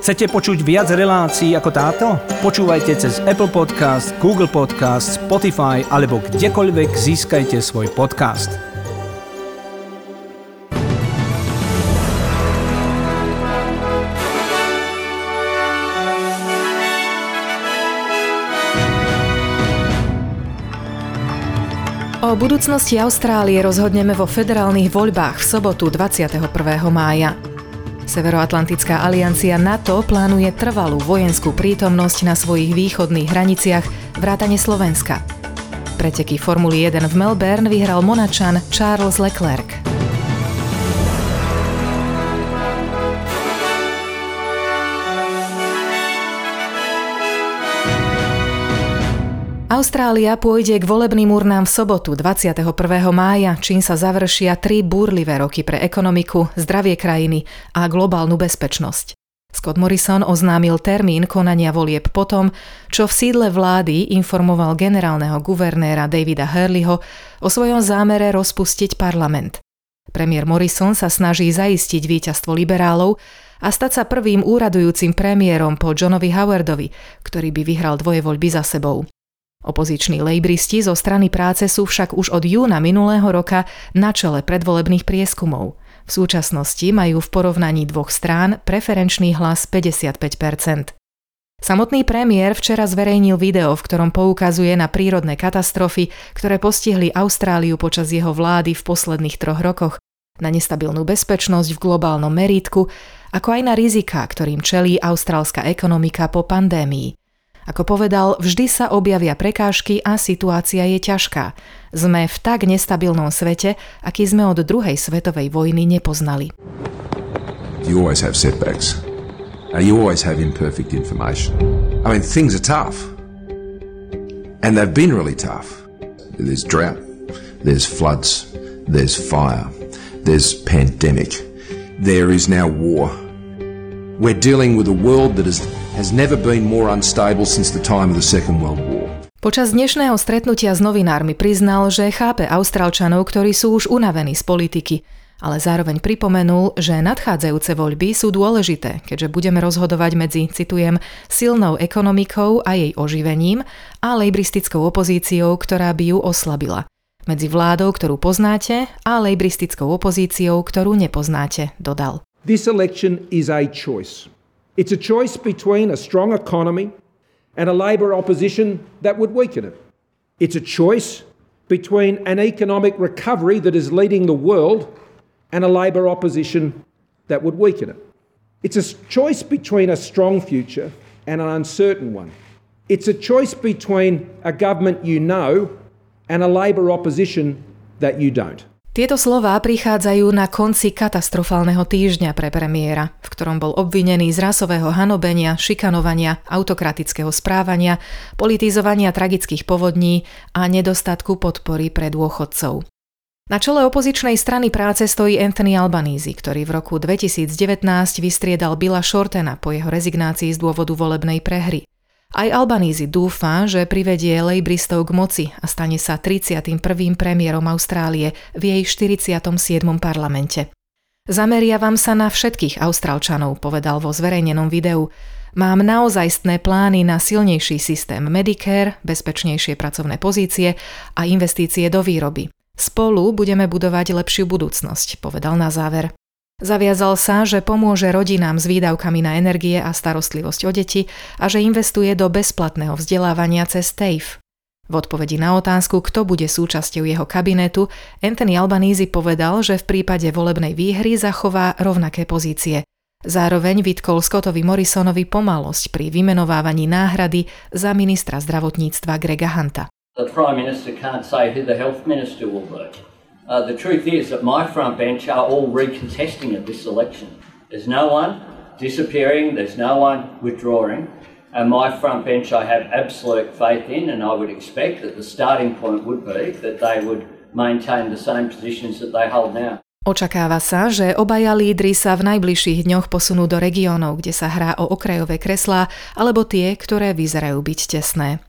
Chcete počuť viac relácií ako táto? Počúvajte cez Apple Podcast, Google Podcast, Spotify alebo kdekoľvek získajte svoj podcast. O budúcnosti Austrálie rozhodneme vo federálnych voľbách v sobotu 21. mája. Severoatlantická aliancia NATO plánuje trvalú vojenskú prítomnosť na svojich východných hraniciach vrátane Slovenska. Preteky Formuly 1 v Melbourne vyhral Monačan Charles Leclerc. Austrália pôjde k volebným urnám v sobotu 21. mája, čím sa završia tri búrlivé roky pre ekonomiku, zdravie krajiny a globálnu bezpečnosť. Scott Morrison oznámil termín konania volieb potom, čo v sídle vlády informoval generálneho guvernéra Davida Hurleyho o svojom zámere rozpustiť parlament. Premiér Morrison sa snaží zaistiť víťazstvo liberálov a stať sa prvým úradujúcim premiérom po Johnovi Howardovi, ktorý by vyhral dvoje voľby za sebou. Opoziční lejbristi zo strany práce sú však už od júna minulého roka na čele predvolebných prieskumov. V súčasnosti majú v porovnaní dvoch strán preferenčný hlas 55% Samotný premiér včera zverejnil video, v ktorom poukazuje na prírodné katastrofy, ktoré postihli Austráliu počas jeho vlády v posledných troch rokoch, na nestabilnú bezpečnosť v globálnom meritku, ako aj na rizika, ktorým čelí austrálska ekonomika po pandémii. Ako povedal, vždy sa objavia prekážky a situácia je ťažká. Sme v tak nestabilnom svete, aký sme od druhej svetovej vojny nepoznali. You always have setbacks. And you always have imperfect information. I mean, things are tough. And they've been really tough. There's drought, there's floods, there's fire, there's pandemic. There is now war. We're dealing with a world that is has never been more unstable since the time of the Second World War. Počas dnešného stretnutia s novinármi priznal, že chápe Austrálčanov, ktorí sú už unavení z politiky, ale zároveň pripomenul, že nadchádzajúce voľby sú dôležité, keďže budeme rozhodovať medzi, citujem, silnou ekonomikou a jej oživením a lejbristickou opozíciou, ktorá by ju oslabila. Medzi vládou, ktorú poznáte, a lejbristickou opozíciou, ktorú nepoznáte, dodal. This election is a choice. It's a choice between a strong economy and a Labor opposition that would weaken it. It's a choice between an economic recovery that is leading the world and a Labor opposition that would weaken it. It's a choice between a strong future and an uncertain one. It's a choice between a government you know and a Labor opposition that you don't. Tieto slová prichádzajú na konci katastrofálneho týždňa pre premiéra, v ktorom bol obvinený z rasového hanobenia, šikanovania, autokratického správania, politizovania tragických povodní a nedostatku podpory pre dôchodcov. Na čele opozičnej strany práce stojí Anthony Albanese, ktorý v roku 2019 vystriedal Billa Shortena po jeho rezignácii z dôvodu volebnej prehry. Aj Albanízy dúfa, že privedie lejbristov k moci a stane sa 31. premiérom Austrálie v jej 47. parlamente. Zameriavam sa na všetkých Austrálčanov, povedal vo zverejnenom videu. Mám naozajstné plány na silnejší systém Medicare, bezpečnejšie pracovné pozície a investície do výroby. Spolu budeme budovať lepšiu budúcnosť, povedal na záver. Zaviazal sa, že pomôže rodinám s výdavkami na energie a starostlivosť o deti a že investuje do bezplatného vzdelávania cez TAFE. V odpovedi na otázku, kto bude súčasťou jeho kabinetu, Anthony Albanese povedal, že v prípade volebnej výhry zachová rovnaké pozície. Zároveň vytkol Scottovi Morrisonovi pomalosť pri vymenovávaní náhrady za ministra zdravotníctva Grega Hunta. The Prime Minister can't say who the health minister will be. Uh, the truth is that my front bench are all recontesting at this election. There's no one disappearing, there's no one withdrawing. And my front bench I have absolute faith in, and I would expect that the starting point would be that they would maintain the same positions that they hold now. Očakáva sa, že obaja lídry sa v najbližších dňoch posunú do regiónov, kde sa hrá o okrajové kreslá alebo tie, ktoré vyzerajú byť tesné.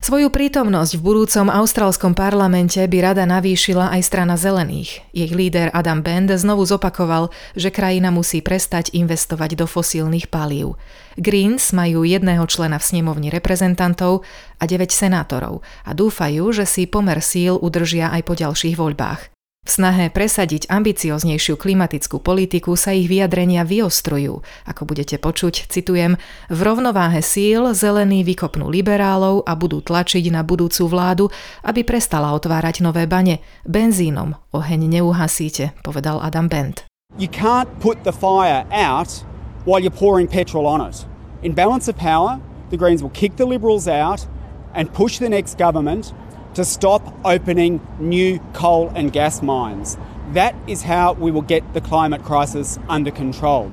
Svoju prítomnosť v budúcom austrálskom parlamente by rada navýšila aj strana zelených. Jej líder Adam Bend znovu zopakoval, že krajina musí prestať investovať do fosílnych palív. Greens majú jedného člena v snemovni reprezentantov a 9 senátorov a dúfajú, že si pomer síl udržia aj po ďalších voľbách. V snahe presadiť ambicioznejšiu klimatickú politiku sa ich vyjadrenia vyostrujú. Ako budete počuť, citujem, v rovnováhe síl zelení vykopnú liberálov a budú tlačiť na budúcu vládu, aby prestala otvárať nové bane. Benzínom oheň neuhasíte, povedal Adam Bent. You can't put the fire out while you're pouring petrol on it. In balance of power, the Greens will kick the Liberals out and push the next government to stop opening new coal and gas mines. That is how we will get the climate crisis under control.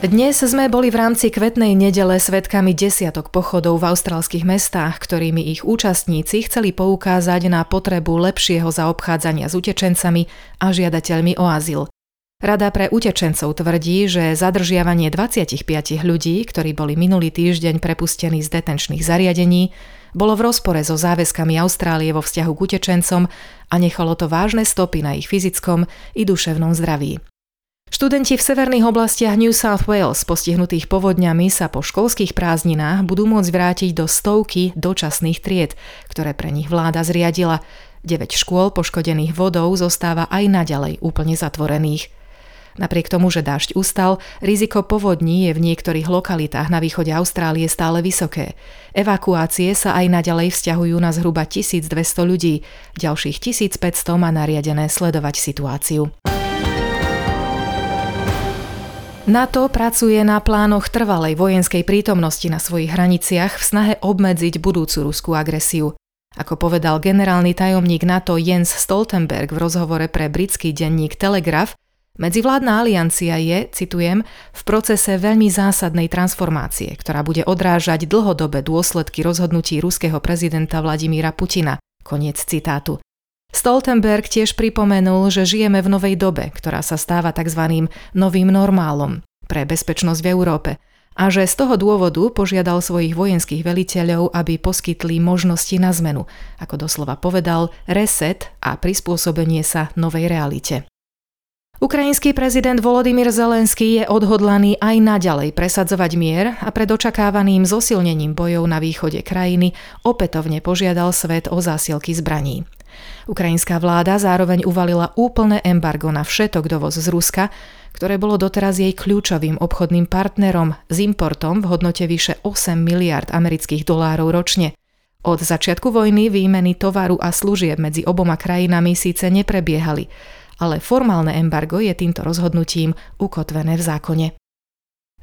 Dnes sme boli v rámci kvetnej nedele svetkami desiatok pochodov v austrálskych mestách, ktorými ich účastníci chceli poukázať na potrebu lepšieho zaobchádzania s utečencami a žiadateľmi o azyl. Rada pre utečencov tvrdí, že zadržiavanie 25 ľudí, ktorí boli minulý týždeň prepustení z detenčných zariadení, bolo v rozpore so záväzkami Austrálie vo vzťahu k utečencom a nechalo to vážne stopy na ich fyzickom i duševnom zdraví. Študenti v severných oblastiach New South Wales postihnutých povodňami sa po školských prázdninách budú môcť vrátiť do stovky dočasných tried, ktoré pre nich vláda zriadila. 9 škôl poškodených vodou zostáva aj naďalej úplne zatvorených. Napriek tomu, že dážď ustal, riziko povodní je v niektorých lokalitách na východe Austrálie stále vysoké. Evakuácie sa aj naďalej vzťahujú na zhruba 1200 ľudí. Ďalších 1500 má nariadené sledovať situáciu. NATO pracuje na plánoch trvalej vojenskej prítomnosti na svojich hraniciach v snahe obmedziť budúcu ruskú agresiu. Ako povedal generálny tajomník NATO Jens Stoltenberg v rozhovore pre britský denník Telegraph, Medzivládna aliancia je, citujem, v procese veľmi zásadnej transformácie, ktorá bude odrážať dlhodobé dôsledky rozhodnutí ruského prezidenta Vladimíra Putina. Koniec citátu. Stoltenberg tiež pripomenul, že žijeme v novej dobe, ktorá sa stáva tzv. novým normálom pre bezpečnosť v Európe a že z toho dôvodu požiadal svojich vojenských veliteľov, aby poskytli možnosti na zmenu, ako doslova povedal, reset a prispôsobenie sa novej realite. Ukrajinský prezident Volodymyr Zelenský je odhodlaný aj naďalej presadzovať mier a pred očakávaným zosilnením bojov na východe krajiny opätovne požiadal svet o zásielky zbraní. Ukrajinská vláda zároveň uvalila úplné embargo na všetok dovoz z Ruska, ktoré bolo doteraz jej kľúčovým obchodným partnerom s importom v hodnote vyše 8 miliard amerických dolárov ročne. Od začiatku vojny výmeny tovaru a služieb medzi oboma krajinami síce neprebiehali, ale formálne embargo je týmto rozhodnutím ukotvené v zákone.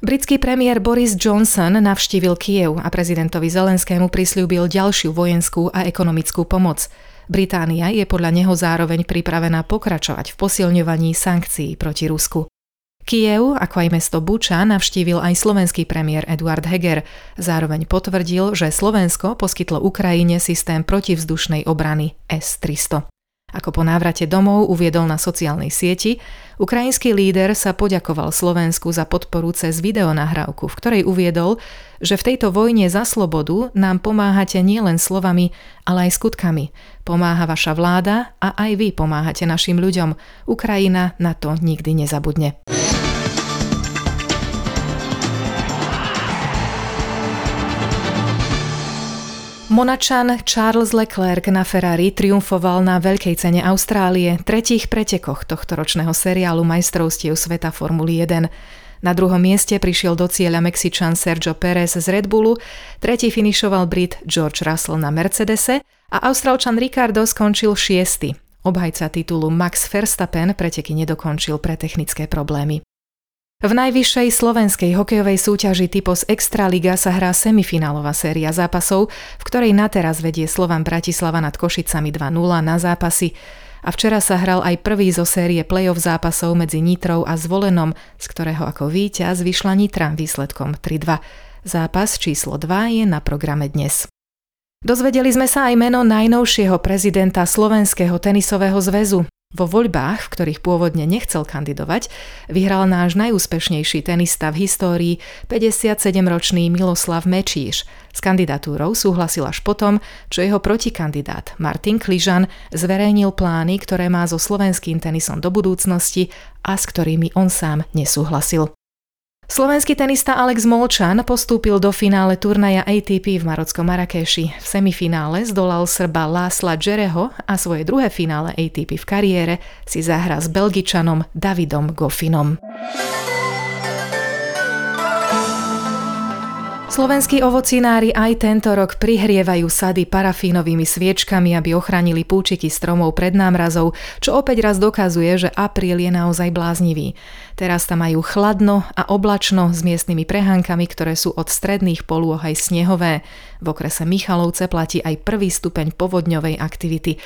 Britský premiér Boris Johnson navštívil Kiev a prezidentovi Zelenskému prislúbil ďalšiu vojenskú a ekonomickú pomoc. Británia je podľa neho zároveň pripravená pokračovať v posilňovaní sankcií proti Rusku. Kiev, ako aj mesto Buča, navštívil aj slovenský premiér Eduard Heger. Zároveň potvrdil, že Slovensko poskytlo Ukrajine systém protivzdušnej obrany S-300. Ako po návrate domov uviedol na sociálnej sieti, ukrajinský líder sa poďakoval Slovensku za podporu cez videonahrávku, v ktorej uviedol, že v tejto vojne za slobodu nám pomáhate nielen slovami, ale aj skutkami. Pomáha vaša vláda a aj vy pomáhate našim ľuďom. Ukrajina na to nikdy nezabudne. Monačan Charles Leclerc na Ferrari triumfoval na Veľkej cene Austrálie, tretích pretekoch tohto ročného seriálu majstrovstiev sveta Formuly 1. Na druhom mieste prišiel do cieľa Mexičan Sergio Pérez z Red Bullu, tretí finišoval Brit George Russell na Mercedese a Austrálčan Ricardo skončil šiesty. Obhajca titulu Max Verstappen preteky nedokončil pre technické problémy. V najvyššej slovenskej hokejovej súťaži Typos Extraliga sa hrá semifinálová séria zápasov, v ktorej na teraz vedie Slovan Bratislava nad Košicami 2-0 na zápasy. A včera sa hral aj prvý zo série play-off zápasov medzi Nitrou a Zvolenom, z ktorého ako víťaz vyšla Nitra výsledkom 3-2. Zápas číslo 2 je na programe dnes. Dozvedeli sme sa aj meno najnovšieho prezidenta Slovenského tenisového zväzu. Vo voľbách, v ktorých pôvodne nechcel kandidovať, vyhral náš najúspešnejší tenista v histórii 57-ročný Miloslav Mečíš. S kandidatúrou súhlasil až potom, čo jeho protikandidát Martin Kližan zverejnil plány, ktoré má so slovenským tenisom do budúcnosti a s ktorými on sám nesúhlasil. Slovenský tenista Alex Molčan postúpil do finále turnaja ATP v marockom Marrakeši. V semifinále zdolal Srba Lásla Džereho a svoje druhé finále ATP v kariére si zahra s Belgičanom Davidom Goffinom. Slovenskí ovocinári aj tento rok prihrievajú sady parafínovými sviečkami, aby ochránili púčiky stromov pred námrazou, čo opäť raz dokazuje, že apríl je naozaj bláznivý. Teraz tam majú chladno a oblačno s miestnymi prehánkami, ktoré sú od stredných polôh aj snehové. V okrese Michalovce platí aj prvý stupeň povodňovej aktivity.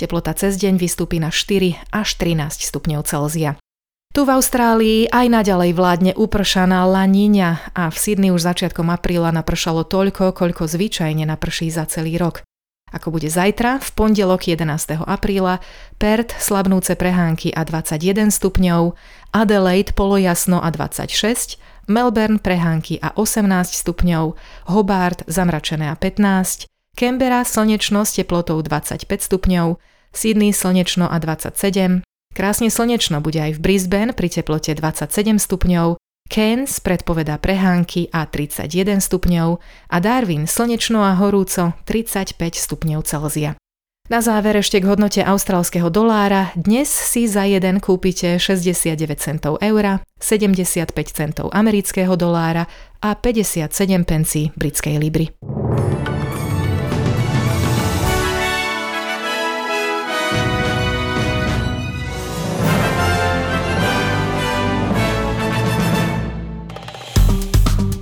Teplota cez deň vystúpi na 4 až 13 stupňov Celzia. Tu v Austrálii aj naďalej vládne upršaná laníňa a v Sydney už začiatkom apríla napršalo toľko, koľko zvyčajne naprší za celý rok. Ako bude zajtra, v pondelok 11. apríla, Perth slabnúce prehánky a 21 stupňov, Adelaide polojasno a 26, Melbourne prehánky a 18 stupňov, Hobart zamračené a 15, Canberra slnečno s teplotou 25 stupňov, Sydney slnečno a 27, Krásne slnečno bude aj v Brisbane pri teplote 27 stupňov, Cairns predpovedá prehánky a 31 stupňov a Darwin slnečno a horúco 35 stupňov Celzia. Na záver ešte k hodnote austrálskeho dolára. Dnes si za jeden kúpite 69 centov eura, 75 centov amerického dolára a 57 pencí britskej libry.